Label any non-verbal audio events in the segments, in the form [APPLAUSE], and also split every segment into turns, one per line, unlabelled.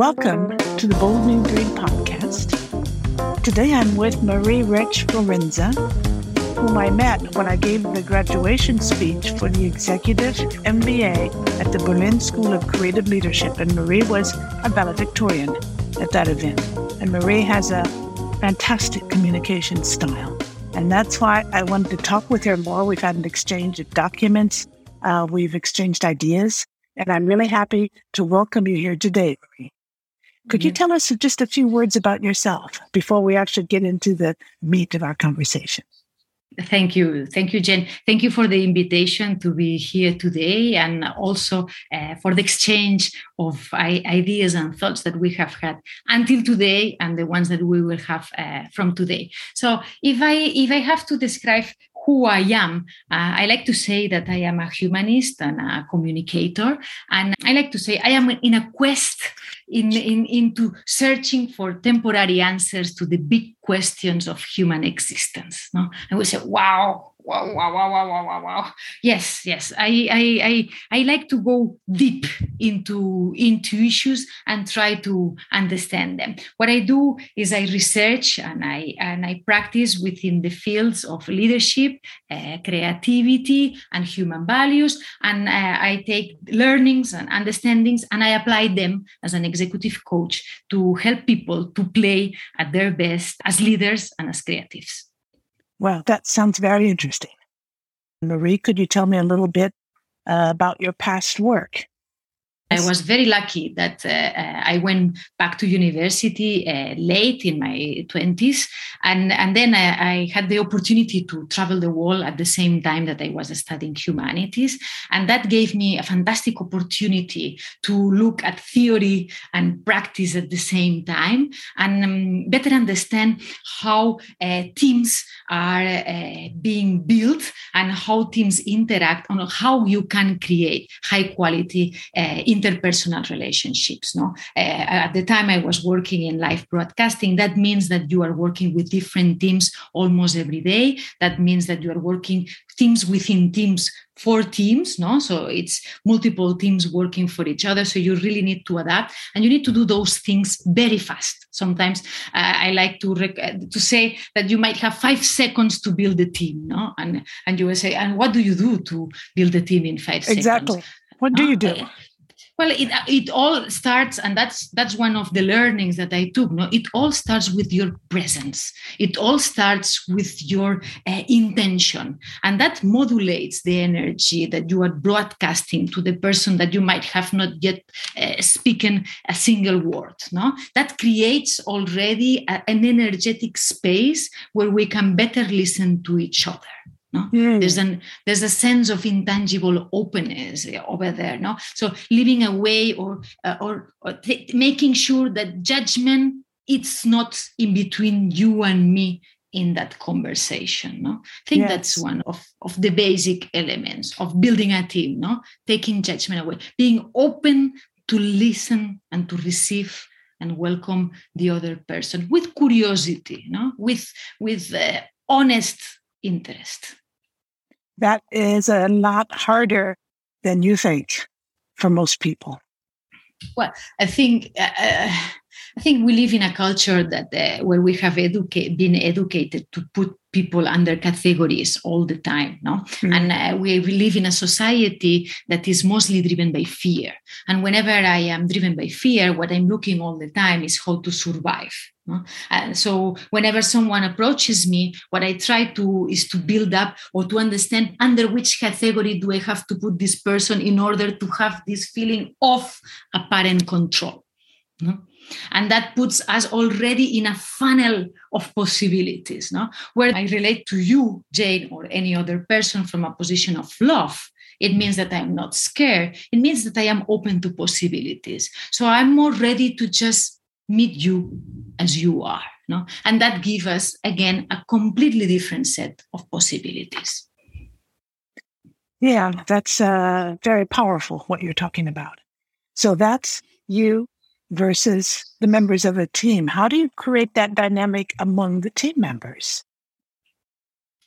Welcome to the Bold New Breed podcast. Today I'm with Marie Rich Florenza, whom I met when I gave the graduation speech for the executive MBA at the Berlin School of Creative Leadership. And Marie was a valedictorian at that event. And Marie has a fantastic communication style. And that's why I wanted to talk with her more. We've had an exchange of documents, uh, we've exchanged ideas, and I'm really happy to welcome you here today, Marie. Could you mm-hmm. tell us just a few words about yourself before we actually get into the meat of our conversation?
Thank you. Thank you, Jen. Thank you for the invitation to be here today and also uh, for the exchange of ideas and thoughts that we have had until today and the ones that we will have uh, from today. So if I if I have to describe who I am. Uh, I like to say that I am a humanist and a communicator. And I like to say I am in a quest in, in, into searching for temporary answers to the big questions of human existence. No? And we say, wow, wow, wow, wow, wow, wow, wow, wow. Yes, yes. I, I, I, I like to go deep into into issues and try to understand them. What I do is I research and I and I practice within the fields of leadership, uh, creativity, and human values. And uh, I take learnings and understandings and I apply them as an executive coach to help people to play at their best as leaders and as creatives.
Well, that sounds very interesting. Marie, could you tell me a little bit uh, about your past work?
I was very lucky that uh, uh, I went back to university uh, late in my 20s. And, and then I, I, had the opportunity to travel the world at the same time that I was studying humanities. And that gave me a fantastic opportunity to look at theory and practice at the same time and um, better understand how uh, teams are uh, being built and how teams interact on how you can create high quality uh, interpersonal relationships. No, uh, at the time I was working in live broadcasting. That means that you are working with different teams almost every day. That means that you are working teams within teams for teams no so it's multiple teams working for each other so you really need to adapt and you need to do those things very fast sometimes uh, i like to rec- to say that you might have 5 seconds to build a team no and and you will say and what do you do to build a team in 5
exactly.
seconds
exactly what do you do
well it, it all starts and that's that's one of the learnings that i took no? It all starts with your presence. It all starts with your uh, intention. And that modulates the energy that you are broadcasting to the person that you might have not yet uh, spoken a single word no? That creates already a, an energetic space where we can better listen to each other no? Mm. there's an there's a sense of intangible openness over there no? So living away or uh, or, or th- making sure that judgment it's not in between you and me in that conversation no? I think yes. that's one of of the basic elements of building a team no? Taking judgment away being open to listen and to receive and welcome the other person with curiosity no? With with uh, honest interest
that is a lot harder than you think for most people.
Well, I think uh, uh I think we live in a culture that uh, where we have educa- been educated to put people under categories all the time no mm-hmm. and uh, we, we live in a society that is mostly driven by fear and whenever i am driven by fear what i'm looking all the time is how to survive no? So whenever someone approaches me what i try to is to build up or to understand under which category do i have to put this person in order to have this feeling of apparent control no? And that puts us already in a funnel of possibilities no? Where i relate to you jane or any other person from a position of love it means that i'm not scared. It means that i am open to possibilities. So i'm more ready to just meet you as you are no? And that gives us again a completely different set of possibilities.
Yeah that's uh, very powerful what you're talking about. So that's you versus the members of a team. How do you create that dynamic among the team members?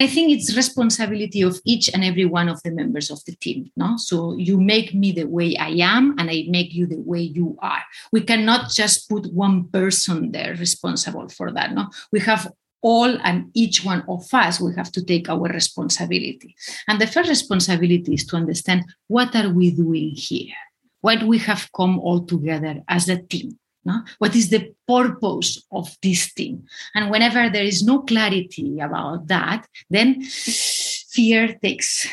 I think it's responsibility of each and every one of the members of the team. No, so you make me the way I am, and I make you the way you are. We cannot just put one person there responsible for that. No, we have all and each one of us we have to take our responsibility and the first responsibility is to understand what are we doing here what we have come all together as a team no? what is the purpose of this team and whenever there is no clarity about that then fear takes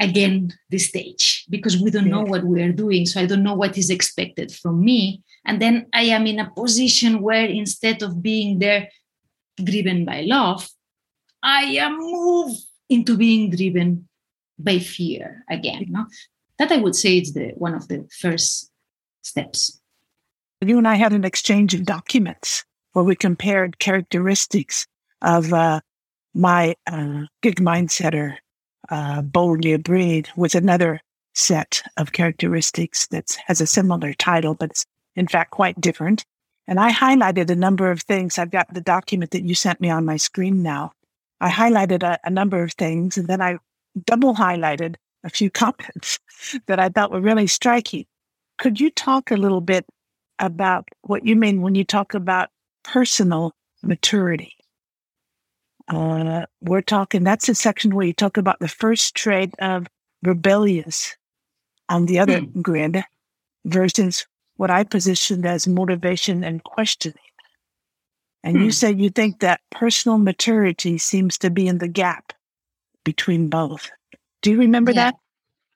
again the stage because we don't know what we are doing so i don't know what is expected from me and then i am in a position where instead of being there driven by love, I am moved into being driven by fear again. No? That I would say is the one of the first steps.
You and I had an exchange of documents where we compared characteristics of uh, my uh, gig mindsetter, uh, Bold New Breed, with another set of characteristics that has a similar title, but it's in fact quite different. And I highlighted a number of things. I've got the document that you sent me on my screen now. I highlighted a, a number of things and then I double highlighted a few comments [LAUGHS] that I thought were really striking. Could you talk a little bit about what you mean when you talk about personal maturity? Uh, we're talking, that's a section where you talk about the first trait of rebellious on the other hmm. grid versus what I positioned as motivation and questioning. And hmm. you said you think that personal maturity seems to be in the gap between both. Do you remember yeah. that?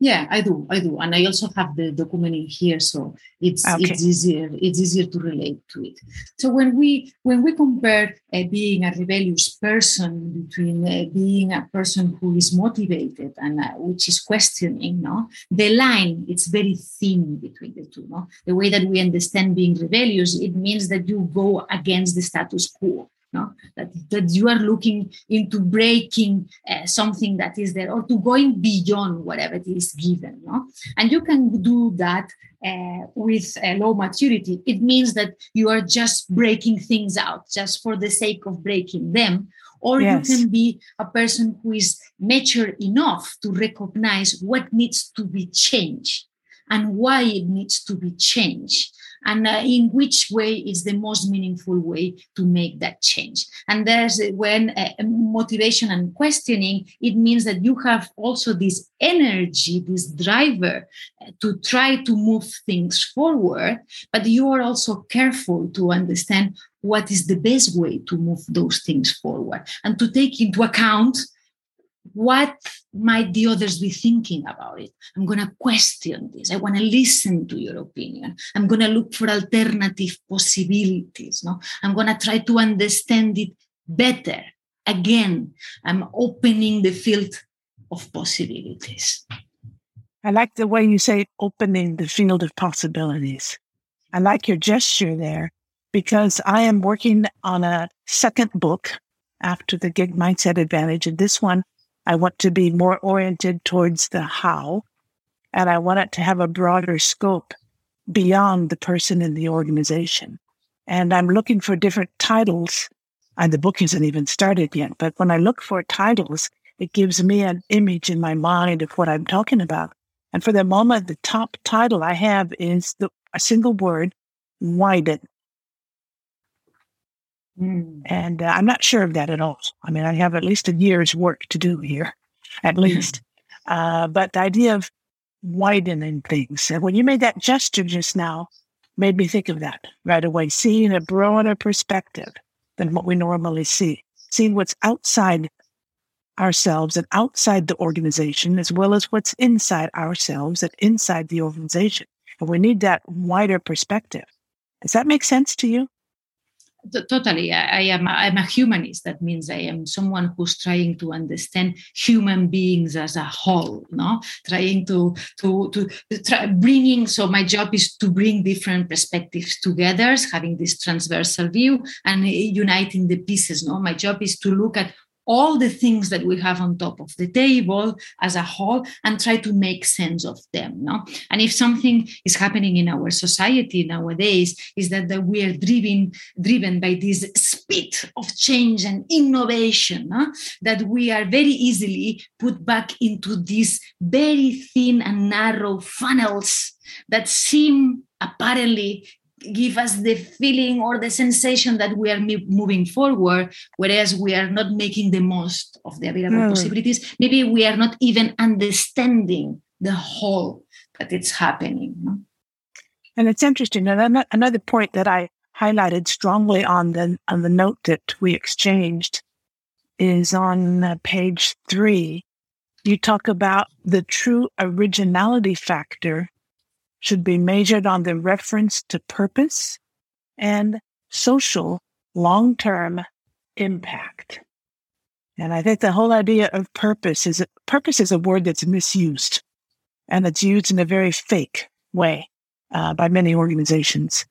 Yeah, I do. I do, and I also have the document in here, so it's okay. it's easier. It's easier to relate to it. So when we when we compare uh, being a rebellious person between uh, being a person who is motivated and uh, which is questioning, no, the line it's very thin between the two. No, the way that we understand being rebellious, it means that you go against the status quo no? that, that you are looking into breaking uh, something that is there or to going beyond whatever it is given. No? And you can do that uh, with a low maturity. It means that you are just breaking things out just for the sake of breaking them. Or yes. you can be a person who is mature enough to recognize what needs to be changed and why it needs to be changed and uh, in which way is the most meaningful way to make that change. And there's uh, when uh, motivation and questioning it means that you have also this energy this driver uh, to try to move things forward but you are also careful to understand what is the best way to move those things forward and to take into account what might the others be thinking about it? I'm going to question this. I want to listen to your opinion. I'm going to look for alternative possibilities. No? I'm going to try to understand it better. Again, I'm opening the field of possibilities.
I like the way you say opening the field of possibilities. I like your gesture there because I am working on a second book after the Gig Mindset Advantage. And this one I want to be more oriented towards the how, and I want it to have a broader scope beyond the person in the organization. And I'm looking for different titles. And the book isn't even started yet, but when I look for titles, it gives me an image in my mind of what I'm talking about. And for the moment, the top title I have is the, a single word, widen. Mm. And uh, I'm not sure of that at all. I mean, I have at least a year's work to do here, at least. uh, but the idea of widening things, and when you made that gesture just now, made me think of that right away, seeing a broader perspective than what we normally see, seeing what's outside ourselves and outside the organization, as well as what's inside ourselves and inside the organization. And we need that wider perspective. Does that make sense to you?
Totally I, I, am i'm a humanist. That means i am someone who's trying to understand human beings as a whole no? Trying to to to try, bringing so my job is to bring different perspectives together having this transversal view and uniting the pieces no? My job is to look at all the things that we have on top of the table as a whole and try to make sense of them no and if something is happening in our society nowadays is that, that we are driven driven by this speed of change and innovation no? that we are very easily put back into these very thin and narrow funnels that seem apparently give us the feeling or the sensation that we are moving forward whereas we are not making the most of the available mm. possibilities maybe we are not even understanding the whole that it's happening no?
and it's interesting and another point that i highlighted strongly on the on the note that we exchanged is on uh, page 3 you talk about the true originality factor should be measured on the reference to purpose and social long term impact. And I think the whole idea of purpose is purpose is a word that's misused and it's used in a very fake way uh, by many organizations.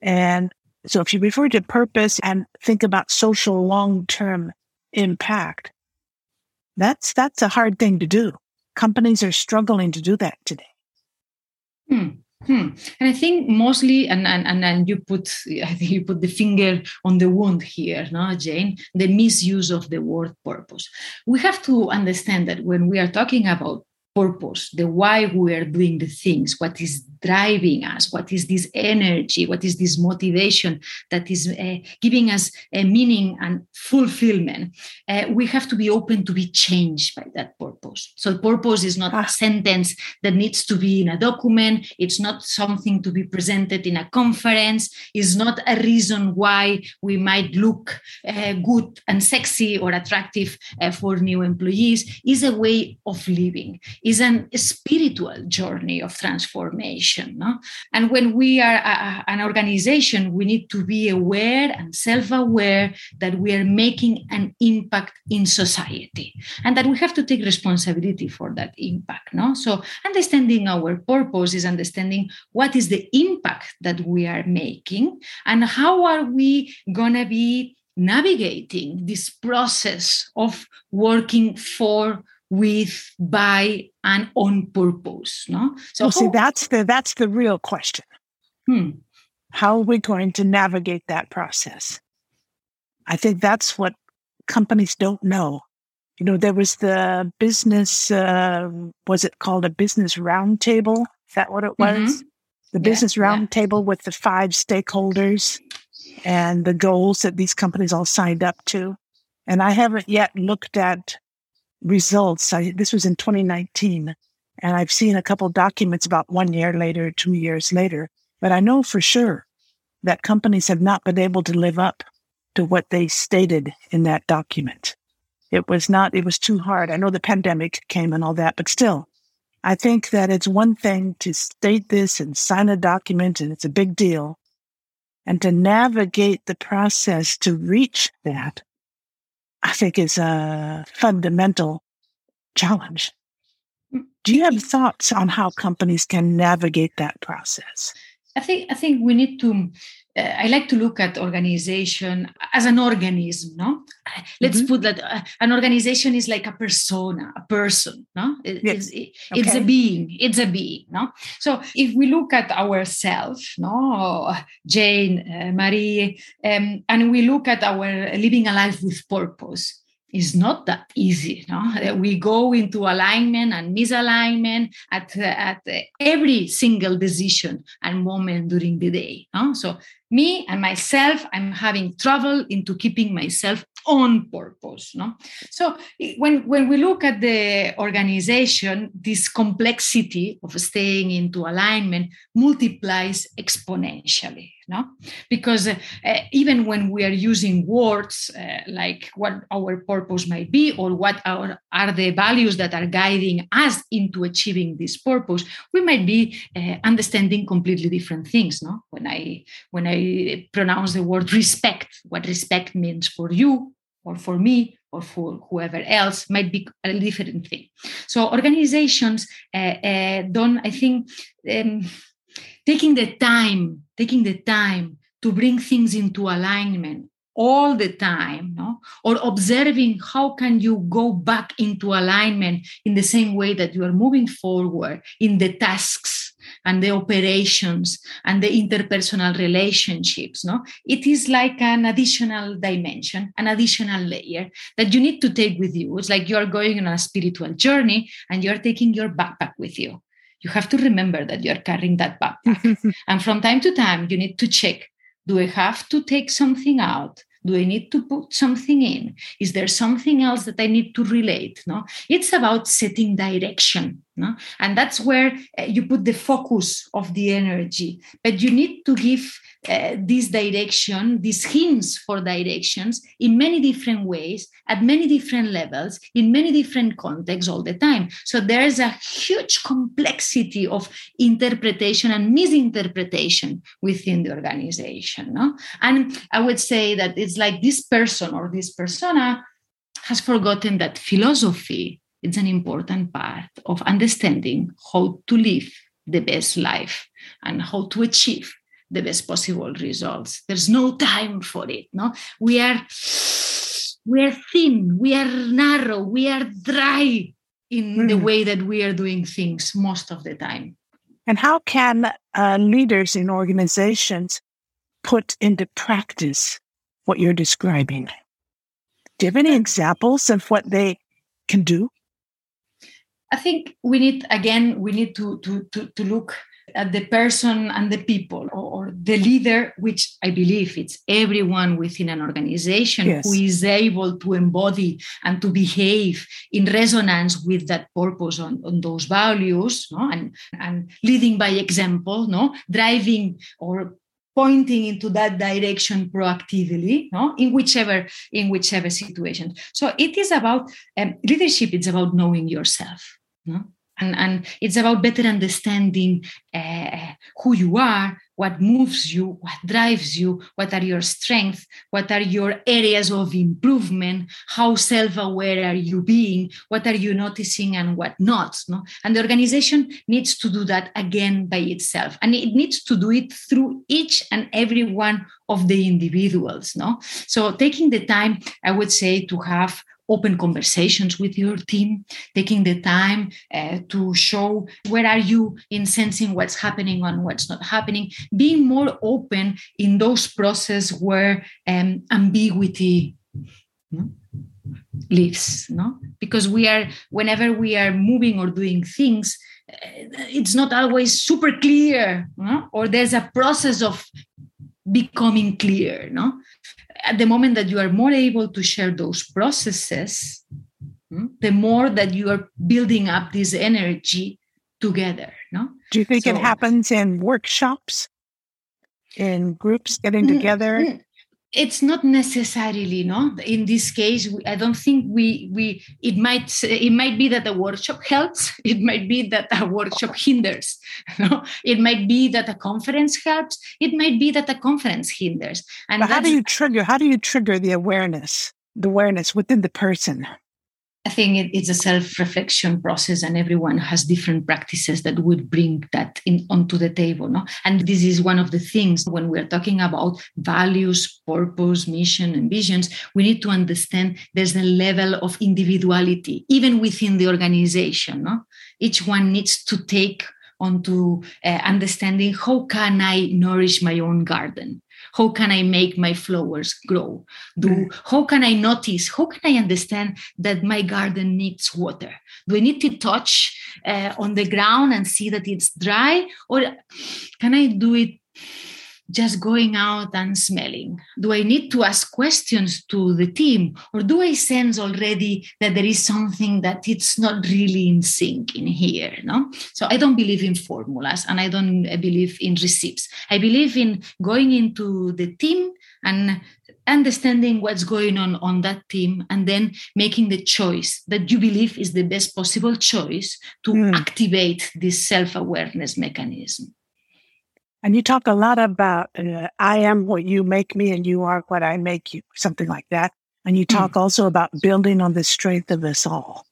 And so if you refer to purpose and think about social long term impact, that's, that's a hard thing to do. Companies are struggling to do that today.
Hmm. Hmm. And I think mostly, and, and and you put, I think you put the finger on the wound here, no, Jane, the misuse of the word purpose. We have to understand that when we are talking about purpose, the why we are doing the things, what is driving us, what is this energy, what is this motivation that is uh, giving us a meaning and fulfillment, uh, we have to be open to be changed by that purpose. So, purpose is not a ah. sentence that needs to be in a document, it's not something to be presented in a conference, it's not a reason why we might look uh, good and sexy or attractive uh, for new employees, it's a way of living is an, spiritual journey of transformation. No? And when we are a, an organization, we need to be aware and self aware that we are making an impact in society and that we have to take responsibility for that impact. No? So, understanding our purpose is understanding what is the impact that we are making and how are we going to be navigating this process of working for with by and on purpose no?
So well, see that's the that's the real question. Hmm. how are we going to navigate that process? I think that's what companies don't know. You know there was the business uh, was it called a business roundtable? Is that what it was? Mm-hmm. the business yeah, roundtable yeah. with the five stakeholders and the goals that these companies all signed up to. And i haven't yet looked at results. I, this was in 2019, and I've seen a couple documents about one year later, two years later. But I know for sure that companies have not been able to live up to what they stated in that document. It was not, it was too hard. I know the pandemic came and all that, but still, I think that it's one thing to state this and sign a document, and it's a big deal. And to navigate the process to reach that I think is a fundamental challenge. Mm. Do you have thoughts on how companies can navigate that process?
I think I think we need to. Uh, I like to look at organization as an organism. No, let's mm-hmm. put that uh, an organization is like a persona, a person. No, it, yes. it's, it, okay. it's a being. It's a being. No, so if we look at ourselves, no, Jane, uh, Marie, um, and we look at our living a life with purpose, is not that easy. No? We go into alignment and misalignment at, at every single decision and moment during the day. No? So me and myself, I'm having trouble into keeping myself on purpose. No? So when, when we look at the organization, this complexity of staying into alignment multiplies exponentially no because uh, uh, even when we are using words uh, like what our purpose might be or what our, are the values that are guiding us into achieving this purpose we might be uh, understanding completely different things no when i when i pronounce the word respect what respect means for you or for me or for whoever else might be a different thing so organizations uh, uh, don't i think um, taking the time taking the time to bring things into alignment all the time no? or observing how can you go back into alignment in the same way that you are moving forward in the tasks and the operations and the interpersonal relationships no? It is like an additional dimension an additional layer that you need to take with you. It's like you're going on a spiritual journey and you're taking your backpack with you. You have to remember that you're carrying that backpack. [LAUGHS] And from time to time you need to check do I have to take something out? Do I need to put something in? Is there something else that I need to relate? No, it's about setting direction. No, and that's where uh, you put the focus of the energy. But you need to give uh, this direction, these hints for directions in many different ways, at many different levels, in many different contexts all the time. So there's a huge complexity of interpretation and misinterpretation within the organization. No? And I would say that it's like this person or this persona has forgotten that philosophy is an important part of understanding how to live the best life and how to achieve the best possible results there's no time for it no we are we are thin we are narrow we are dry in mm. the hmm. way that we are doing things most of the time
and how can uh, leaders in organizations put into practice what you're describing do you have any examples of what they can do
i think we need again we need to to to, to look at the person and the people or, or, the leader which i believe it's everyone within an organization yes. who is able to embody and to behave in resonance with that purpose on, on those values no? and, and leading by example no driving or pointing into that direction proactively no in whichever in whichever situation so it is about um, leadership it's about knowing yourself no and, and it's about better understanding uh, who you are what moves you what drives you what are your strengths what are your areas of improvement how self-aware are you being what are you noticing and what not no? and the organization needs to do that again by itself and it needs to do it through each and every one of the individuals no so taking the time i would say to have open conversations with your team taking the time uh, to show where are you in sensing what's happening and what's not happening being more open in those processes where um, ambiguity lives no because we are whenever we are moving or doing things uh, it's not always super clear no? or there's a process of becoming clear no at the moment that you are more able to share those processes, hmm, the more that you are building up this energy together. No?
Do you think so, it happens in workshops, in groups getting mm, together? Mm,
it's not necessarily no? In this case i don't think we we it might it might be that a workshop helps [LAUGHS] it might be that a workshop hinders [LAUGHS] no? It might be that a conference helps it might be that a conference hinders
and but how do you trigger how do you trigger the awareness the awareness within the person
I think it, it's a self-reflection process, and everyone has different practices that would bring that in onto the table. No? And this is one of the things when we're talking about values, purpose, mission, and visions, we need to understand there's a level of individuality, even within the organization. No? Each one needs to take onto uh, understanding how can I nourish my own garden? How can i make my flowers grow? Do mm. how can i notice? How can i understand that my garden needs water? Do i need to touch uh, on the ground and see that it's dry? Or can i do it just going out and smelling? Do I need to ask questions to the team? Or do I sense already that there is something that it's not really in sync in here? No? So I don't believe in formulas and I don't believe in receipts. I believe in going into the team and understanding what's going on on that team and then making the choice that you believe is the best possible choice to mm. activate this self-awareness mechanism
and you talk a lot about uh, I am what you make me and you are what I make you, something like that. And you talk mm. also about building on the strength of us all.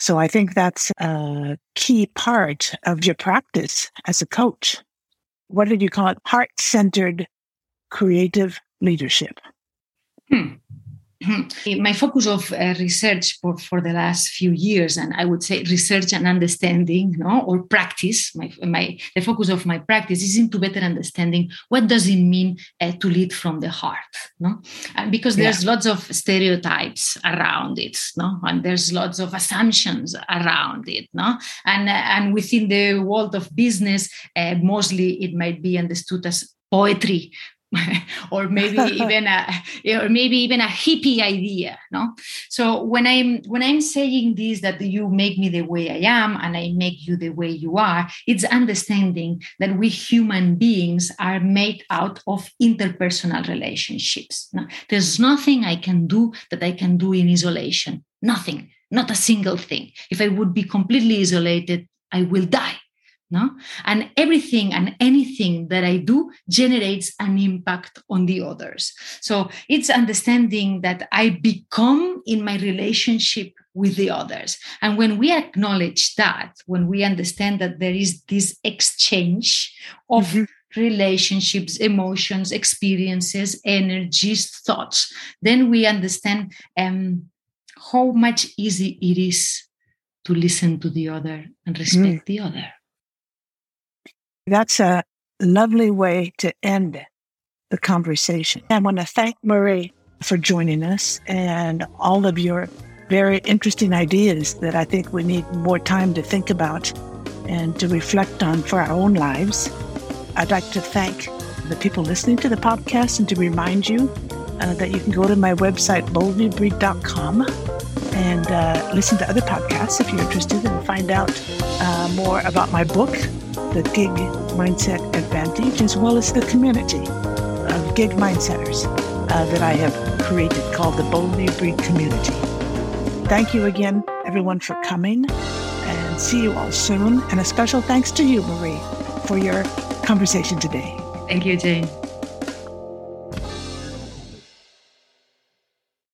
So I think that's a key part of your practice as a coach. What did you call it? Heart centered creative leadership.
Hmm. [CLEARS THROAT] My focus of uh, research for, for the last few years, and I would say research and understanding, no, or practice. My, my the focus of my practice is into better understanding what does it mean uh, to lead from the heart, no, and because there's yeah. lots of stereotypes around it, no, and there's lots of assumptions around it, no, and uh, and within the world of business, uh, mostly it might be understood as poetry [LAUGHS] or maybe even a or maybe even a hippie idea no? So when i'm when i'm saying this that you make me the way i am and i make you the way you are it's understanding that we human beings are made out of interpersonal relationships no? there's nothing i can do that i can do in isolation. Nothing. Not a single thing. If i would be completely isolated i will die no and everything and anything that i do generates an impact on the others so it's understanding that i become in my relationship with the others and when we acknowledge that when we understand that there is this exchange of mm-hmm. relationships emotions experiences energies thoughts then we understand um, how much easy it is to listen to the other and respect mm. the other
that's a lovely way to end the conversation. I want to thank Marie for joining us and all of your very interesting ideas that I think we need more time to think about and to reflect on for our own lives. I'd like to thank the people listening to the podcast and to remind you uh, that you can go to my website, boldnewbreed.com, and uh, listen to other podcasts if you're interested and find out uh, more about my book, the gig mindset advantage, as well as the community of gig mindsetters uh, that I have created called the Bold New Breed Community. Thank you again, everyone, for coming, and see you all soon. And a special thanks to you, Marie, for your conversation today.
Thank you, Jane.